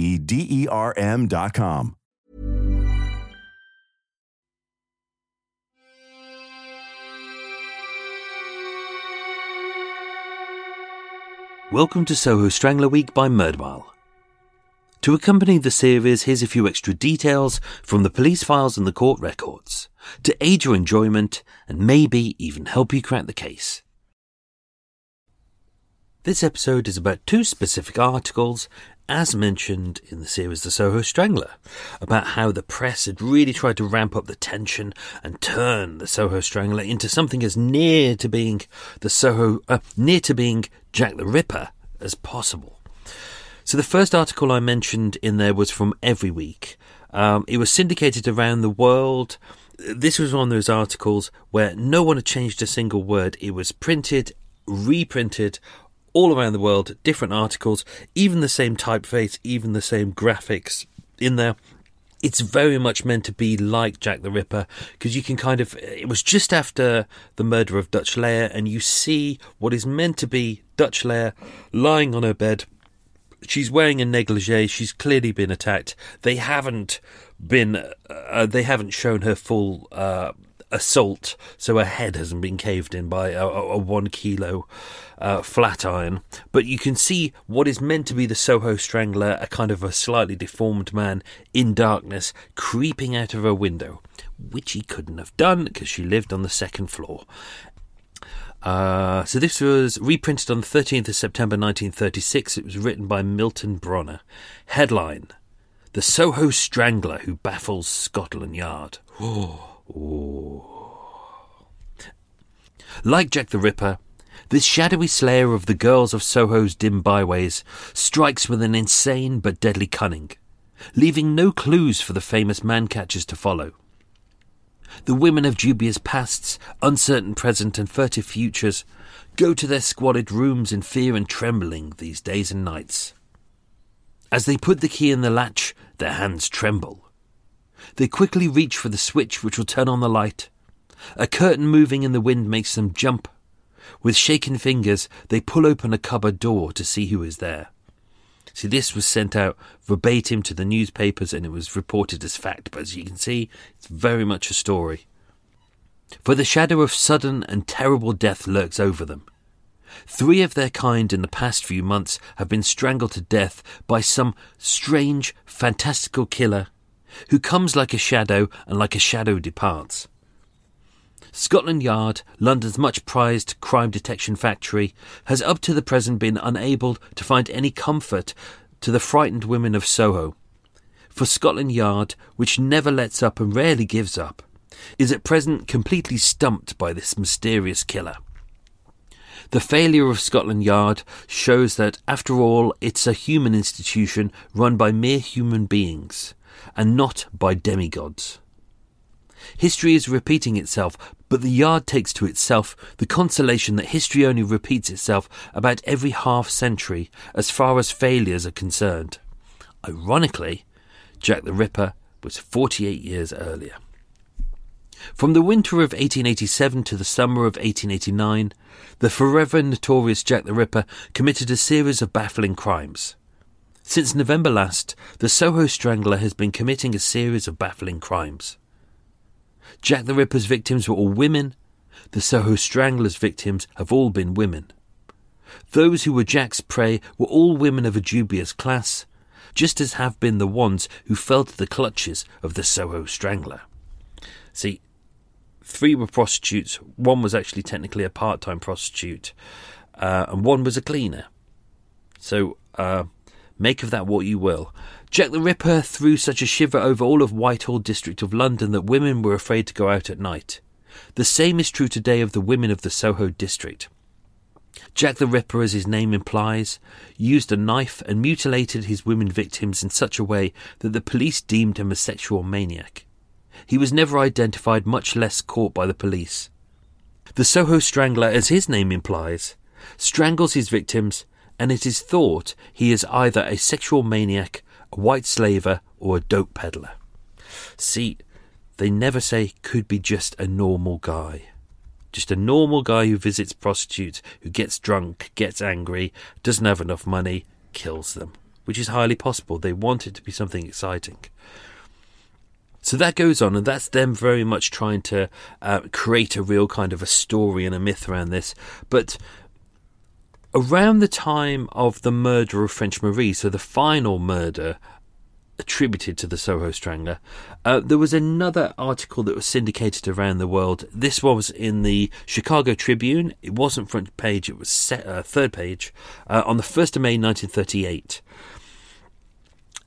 D E R M.com. Welcome to Soho Strangler Week by Murder Mile. To accompany the series, here's a few extra details from the police files and the court records to aid your enjoyment and maybe even help you crack the case. This episode is about two specific articles, as mentioned in the series The Soho Strangler, about how the press had really tried to ramp up the tension and turn the Soho Strangler into something as near to being the Soho, uh, near to being Jack the Ripper as possible. So the first article I mentioned in there was from Every Week. Um, it was syndicated around the world. This was one of those articles where no one had changed a single word. It was printed, reprinted all around the world, different articles, even the same typeface, even the same graphics in there. It's very much meant to be like Jack the Ripper because you can kind of. It was just after the murder of Dutch Leah, and you see what is meant to be Dutch Leah lying on her bed. She's wearing a negligee. She's clearly been attacked. They haven't been. Uh, they haven't shown her full. Uh, assault, so her head hasn't been caved in by a, a one kilo uh, flat iron. But you can see what is meant to be the Soho Strangler, a kind of a slightly deformed man in darkness, creeping out of her window, which he couldn't have done because she lived on the second floor. Uh, so this was reprinted on the 13th of September 1936. It was written by Milton Bronner. Headline: The Soho Strangler who baffles Scotland Yard. Like Jack the Ripper, this shadowy slayer of the girls of Soho's dim byways strikes with an insane but deadly cunning, leaving no clues for the famous man catchers to follow. The women of dubious pasts, uncertain present, and furtive futures go to their squalid rooms in fear and trembling these days and nights. As they put the key in the latch, their hands tremble. They quickly reach for the switch which will turn on the light. A curtain moving in the wind makes them jump. With shaken fingers, they pull open a cupboard door to see who is there. See, this was sent out verbatim to the newspapers and it was reported as fact, but as you can see, it's very much a story. For the shadow of sudden and terrible death lurks over them. Three of their kind in the past few months have been strangled to death by some strange, fantastical killer who comes like a shadow and like a shadow departs. Scotland Yard, London's much prized crime detection factory, has up to the present been unable to find any comfort to the frightened women of Soho. For Scotland Yard, which never lets up and rarely gives up, is at present completely stumped by this mysterious killer. The failure of Scotland Yard shows that, after all, it's a human institution run by mere human beings, and not by demigods. History is repeating itself, but the Yard takes to itself the consolation that history only repeats itself about every half century as far as failures are concerned. Ironically, Jack the Ripper was 48 years earlier. From the winter of 1887 to the summer of 1889, the forever notorious Jack the Ripper committed a series of baffling crimes. Since November last, the Soho Strangler has been committing a series of baffling crimes. Jack the Ripper's victims were all women. The Soho Strangler's victims have all been women. Those who were Jack's prey were all women of a dubious class, just as have been the ones who fell to the clutches of the Soho Strangler. See, three were prostitutes, one was actually technically a part time prostitute, uh, and one was a cleaner. So, uh, make of that what you will. Jack the Ripper threw such a shiver over all of Whitehall district of London that women were afraid to go out at night. The same is true today of the women of the Soho district. Jack the Ripper, as his name implies, used a knife and mutilated his women victims in such a way that the police deemed him a sexual maniac. He was never identified, much less caught by the police. The Soho Strangler, as his name implies, strangles his victims, and it is thought he is either a sexual maniac, a white slaver, or a dope peddler. See, they never say could be just a normal guy. Just a normal guy who visits prostitutes, who gets drunk, gets angry, doesn't have enough money, kills them. Which is highly possible. They want it to be something exciting. So that goes on, and that's them very much trying to uh, create a real kind of a story and a myth around this. But around the time of the murder of French Marie, so the final murder attributed to the Soho Strangler. Uh, there was another article that was syndicated around the world. This was in the Chicago Tribune. It wasn't front page, it was set, uh, third page uh, on the 1st of May 1938.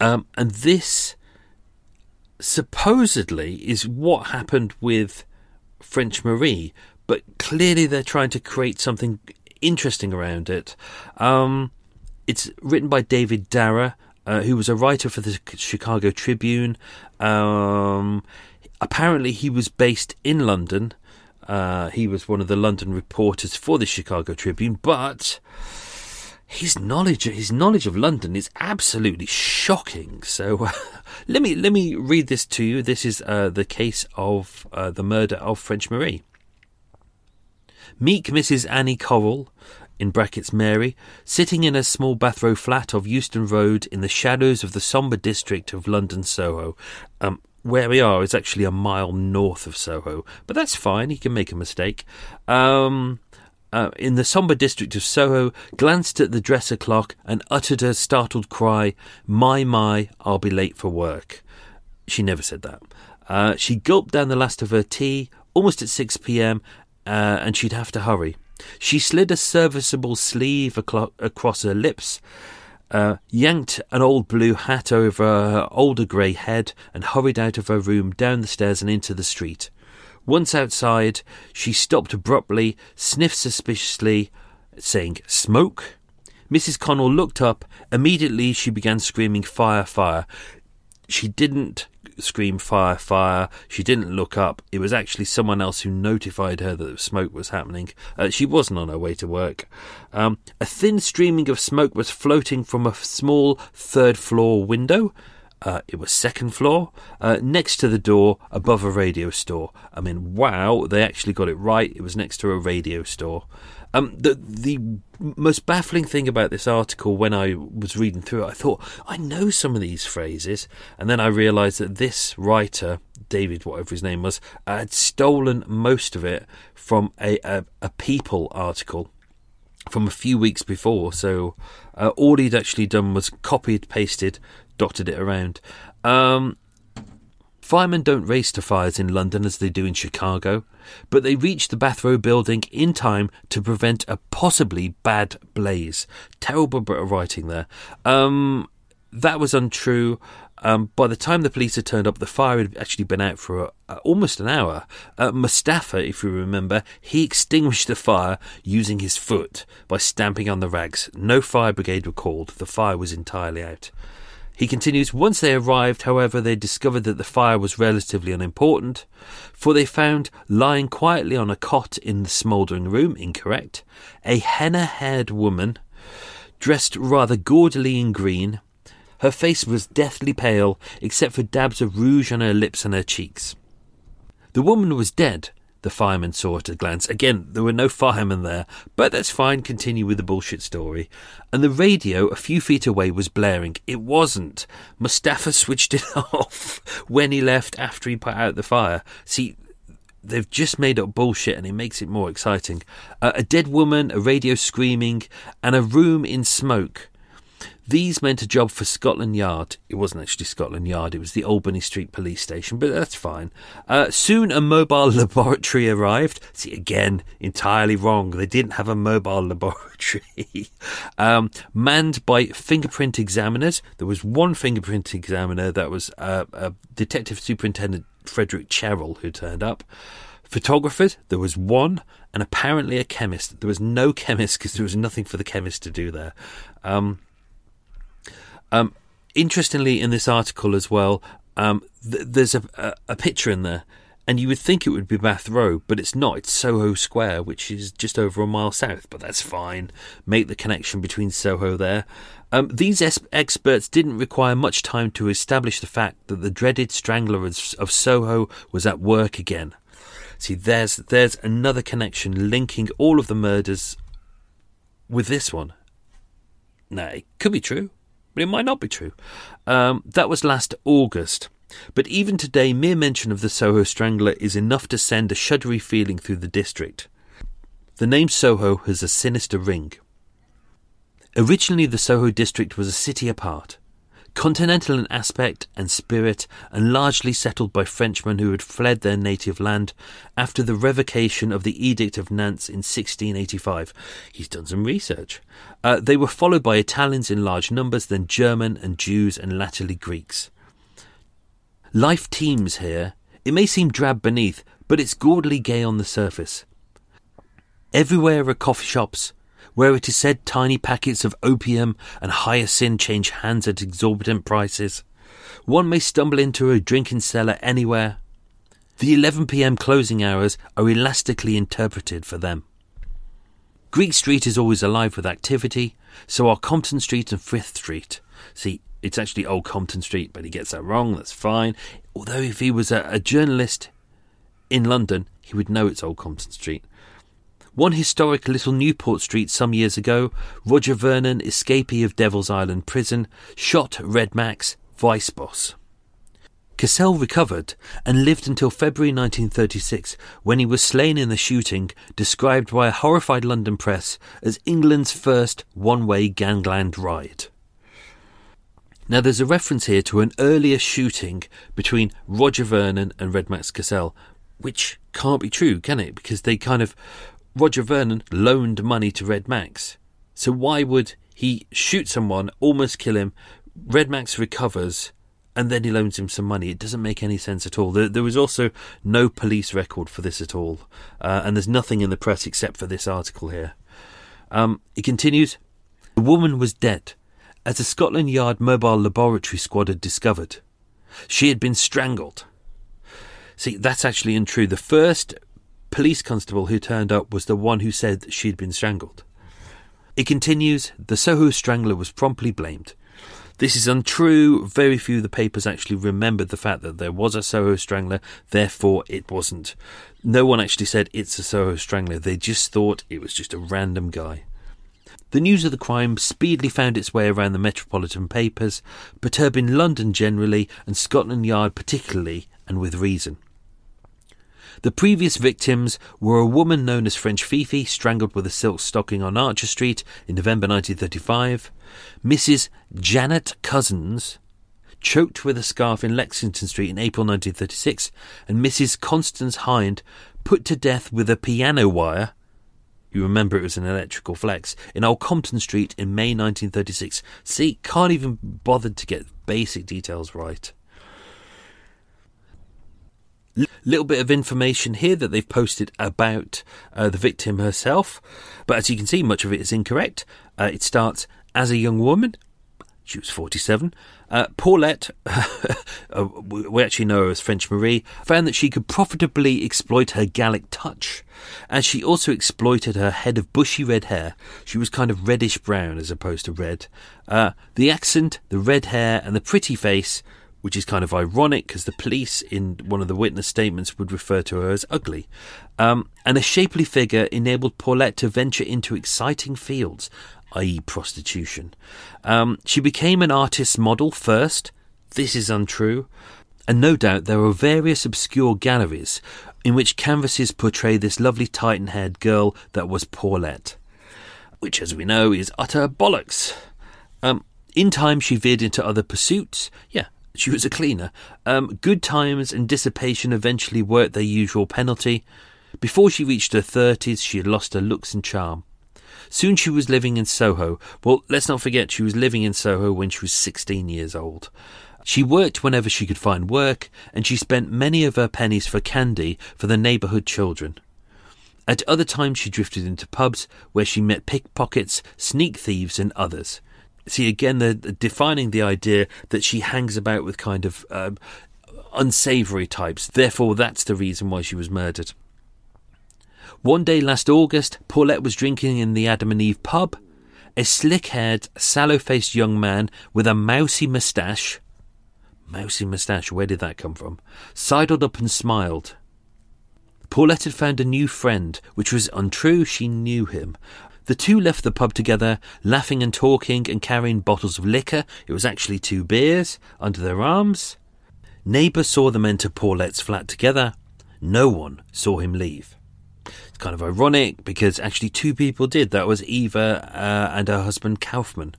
Um, and this supposedly is what happened with French Marie, but clearly they're trying to create something interesting around it. Um, it's written by David Darrah uh, who was a writer for the Chicago Tribune. Um, apparently, he was based in London. Uh, he was one of the London reporters for the Chicago Tribune, but his knowledge his knowledge of London is absolutely shocking. So uh, let me let me read this to you. This is uh, the case of uh, the murder of French Marie. Meek Mrs. Annie Correll, in brackets Mary, sitting in a small bathrow flat of Euston Road in the shadows of the sombre district of London Soho. Um, where we are is actually a mile north of Soho, but that's fine. He can make a mistake. Um, uh, in the sombre district of Soho, glanced at the dresser clock and uttered a startled cry, My, my, I'll be late for work. She never said that. Uh, she gulped down the last of her tea, almost at 6 pm, uh, and she'd have to hurry. She slid a serviceable sleeve aclo- across her lips, uh, yanked an old blue hat over her older grey head, and hurried out of her room, down the stairs, and into the street. Once outside, she stopped abruptly, sniffed suspiciously, saying, Smoke? Mrs. Connell looked up. Immediately, she began screaming, Fire, fire. She didn't scream fire, fire. She didn't look up. It was actually someone else who notified her that smoke was happening. Uh, she wasn't on her way to work. Um, a thin streaming of smoke was floating from a small third floor window. Uh, it was second floor, uh, next to the door, above a radio store. I mean, wow, they actually got it right. It was next to a radio store. Um, the the most baffling thing about this article, when I was reading through it, I thought I know some of these phrases, and then I realised that this writer, David, whatever his name was, had stolen most of it from a a, a People article from a few weeks before. So uh, all he'd actually done was copied, pasted, dotted it around. Um, Firemen don't race to fires in London as they do in Chicago, but they reach the Bathrow building in time to prevent a possibly bad blaze. Terrible bit of writing there. Um, that was untrue. Um, by the time the police had turned up, the fire had actually been out for uh, almost an hour. Uh, Mustafa, if you remember, he extinguished the fire using his foot by stamping on the rags. No fire brigade were called. The fire was entirely out. He continues, once they arrived, however, they discovered that the fire was relatively unimportant, for they found lying quietly on a cot in the smouldering room, incorrect, a henna haired woman, dressed rather gaudily in green, Her face was deathly pale, except for dabs of rouge on her lips and her cheeks. The woman was dead, the fireman saw at a glance. Again, there were no firemen there, but that's fine, continue with the bullshit story. And the radio a few feet away was blaring. It wasn't. Mustafa switched it off when he left after he put out the fire. See, they've just made up bullshit and it makes it more exciting. Uh, a dead woman, a radio screaming, and a room in smoke. These meant a job for Scotland Yard. It wasn't actually Scotland Yard, it was the Albany Street Police Station, but that's fine. Uh, soon a mobile laboratory arrived. See, again, entirely wrong. They didn't have a mobile laboratory. um, manned by fingerprint examiners. There was one fingerprint examiner that was uh, a Detective Superintendent Frederick Cherrill who turned up. Photographers, there was one, and apparently a chemist. There was no chemist because there was nothing for the chemist to do there. Um, um, interestingly, in this article as well, um, th- there's a, a, a, picture in there, and you would think it would be Bath Row, but it's not. It's Soho Square, which is just over a mile south, but that's fine. Make the connection between Soho there. Um, these es- experts didn't require much time to establish the fact that the dreaded strangler of, of Soho was at work again. See, there's there's another connection linking all of the murders with this one. Now, it could be true but it might not be true. Um, that was last August. But even today, mere mention of the Soho Strangler is enough to send a shuddery feeling through the district. The name Soho has a sinister ring. Originally, the Soho district was a city apart continental in aspect and spirit, and largely settled by Frenchmen who had fled their native land after the revocation of the Edict of Nantes in 1685. He's done some research. Uh, they were followed by Italians in large numbers, then German and Jews, and latterly Greeks. Life teems here. It may seem drab beneath, but it's gaudily gay on the surface. Everywhere are coffee shops, where it is said tiny packets of opium and hyoscine change hands at exorbitant prices. One may stumble into a drinking cellar anywhere. The 11 pm closing hours are elastically interpreted for them. Greek Street is always alive with activity, so are Compton Street and Frith Street. See, it's actually Old Compton Street, but he gets that wrong, that's fine. Although, if he was a, a journalist in London, he would know it's Old Compton Street. One historic little Newport Street some years ago, Roger Vernon, escapee of Devil's Island prison, shot Red Max, vice boss. Cassell recovered and lived until February 1936 when he was slain in the shooting described by a horrified London press as England's first one way gangland riot. Now, there's a reference here to an earlier shooting between Roger Vernon and Red Max Cassell, which can't be true, can it? Because they kind of Roger Vernon loaned money to Red Max. So why would he shoot someone, almost kill him? Red Max recovers, and then he loans him some money. It doesn't make any sense at all. There, there was also no police record for this at all, uh, and there's nothing in the press except for this article here. Um, it continues The woman was dead, as a Scotland Yard mobile laboratory squad had discovered. She had been strangled. See, that's actually untrue. The first police constable who turned up was the one who said she'd been strangled. It continues the Soho strangler was promptly blamed. This is untrue. Very few of the papers actually remembered the fact that there was a Soho strangler, therefore it wasn't. No one actually said it's a Soho strangler, they just thought it was just a random guy. The news of the crime speedily found its way around the metropolitan papers, perturbing London generally and Scotland Yard particularly, and with reason. The previous victims were a woman known as French Fifi, strangled with a silk stocking on Archer Street in November 1935, Mrs. Janet Cousins, choked with a scarf in Lexington Street in April 1936, and Mrs. Constance Hind, put to death with a piano wire. You remember it was an electrical flex in Old Compton Street in May 1936. See, can't even bother to get basic details right little bit of information here that they've posted about uh, the victim herself, but as you can see, much of it is incorrect. Uh, it starts as a young woman. She was 47. Uh, Paulette, uh, we actually know her as French Marie, found that she could profitably exploit her Gallic touch, and she also exploited her head of bushy red hair. She was kind of reddish brown as opposed to red. Uh, the accent, the red hair, and the pretty face, which is kind of ironic because the police, in one of the witness statements, would refer to her as ugly. Um, and a shapely figure enabled Paulette to venture into exciting fields i.e., prostitution. Um, she became an artist's model first. This is untrue. And no doubt there are various obscure galleries in which canvases portray this lovely Titan haired girl that was Paulette, which, as we know, is utter bollocks. Um, in time, she veered into other pursuits. Yeah, she was a cleaner. Um, good times and dissipation eventually worked their usual penalty. Before she reached her thirties, she had lost her looks and charm. Soon she was living in Soho. Well, let's not forget she was living in Soho when she was 16 years old. She worked whenever she could find work, and she spent many of her pennies for candy for the neighbourhood children. At other times, she drifted into pubs where she met pickpockets, sneak thieves, and others. See, again, they're defining the idea that she hangs about with kind of um, unsavoury types. Therefore, that's the reason why she was murdered. One day last August, Paulette was drinking in the Adam and Eve pub. A slick haired, sallow faced young man with a mousy moustache mousy moustache, where did that come from? sidled up and smiled. Paulette had found a new friend, which was untrue, she knew him. The two left the pub together, laughing and talking and carrying bottles of liquor. It was actually two beers under their arms. Neighbour saw them enter Paulette's flat together. No one saw him leave It's kind of ironic because actually two people did. That was Eva uh, and her husband Kaufman.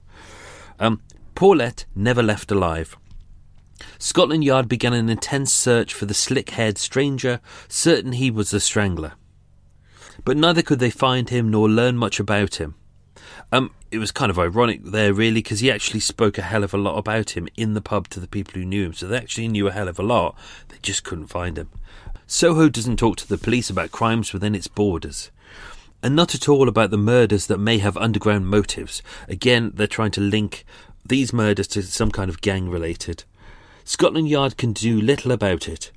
Um, Paulette never left alive. Scotland Yard began an intense search for the slick haired stranger, certain he was the strangler. But neither could they find him nor learn much about him. Um, it was kind of ironic there, really, because he actually spoke a hell of a lot about him in the pub to the people who knew him. So they actually knew a hell of a lot. They just couldn't find him. Soho doesn't talk to the police about crimes within its borders. And not at all about the murders that may have underground motives. Again, they're trying to link these murders to some kind of gang related. Scotland Yard can do little about it.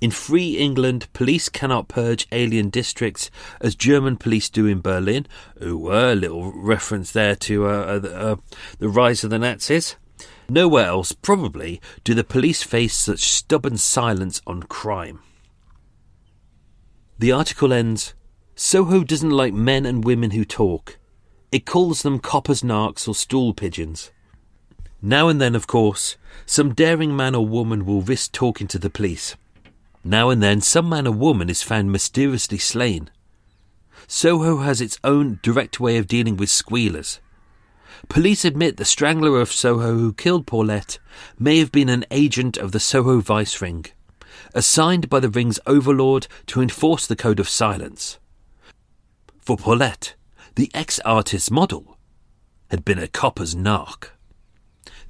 In free England, police cannot purge alien districts as German police do in Berlin. Ooh, a little reference there to uh, uh, uh, the rise of the Nazis. Nowhere else, probably, do the police face such stubborn silence on crime. The article ends Soho doesn't like men and women who talk. It calls them coppers, narcs, or stool pigeons. Now and then, of course, some daring man or woman will risk talking to the police. Now and then, some man or woman is found mysteriously slain. Soho has its own direct way of dealing with squealers. Police admit the strangler of Soho who killed Paulette may have been an agent of the Soho Vice Ring assigned by the ring's overlord to enforce the code of silence. For Paulette, the ex artist's model had been a copper's narc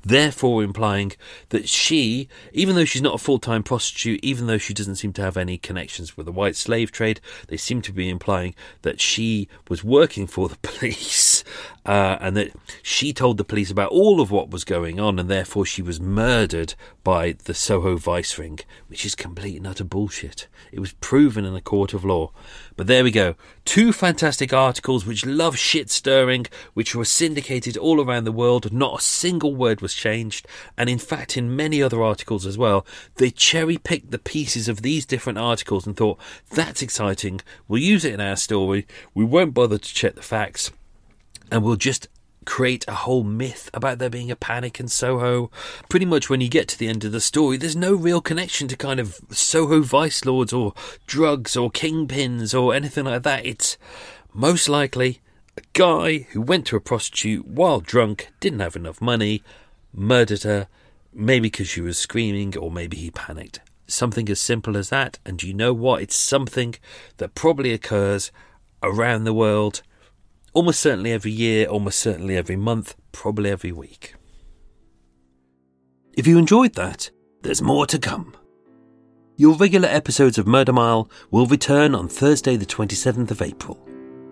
therefore implying that she, even though she's not a full time prostitute, even though she doesn't seem to have any connections with the white slave trade, they seem to be implying that she was working for the police uh, and that she told the police about all of what was going on, and therefore she was murdered by the Soho Vice Ring, which is complete and utter bullshit. It was proven in a court of law. But there we go. Two fantastic articles which love shit stirring, which were syndicated all around the world. Not a single word was changed. And in fact, in many other articles as well, they cherry picked the pieces of these different articles and thought, that's exciting. We'll use it in our story. We won't bother to check the facts. And we'll just create a whole myth about there being a panic in Soho. Pretty much when you get to the end of the story, there's no real connection to kind of Soho vice lords or drugs or kingpins or anything like that. It's most likely a guy who went to a prostitute while drunk, didn't have enough money, murdered her, maybe because she was screaming or maybe he panicked. Something as simple as that, and you know what? It's something that probably occurs around the world Almost certainly every year, almost certainly every month, probably every week. If you enjoyed that, there's more to come. Your regular episodes of Murder Mile will return on Thursday, the 27th of April,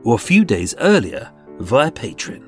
or a few days earlier via Patreon.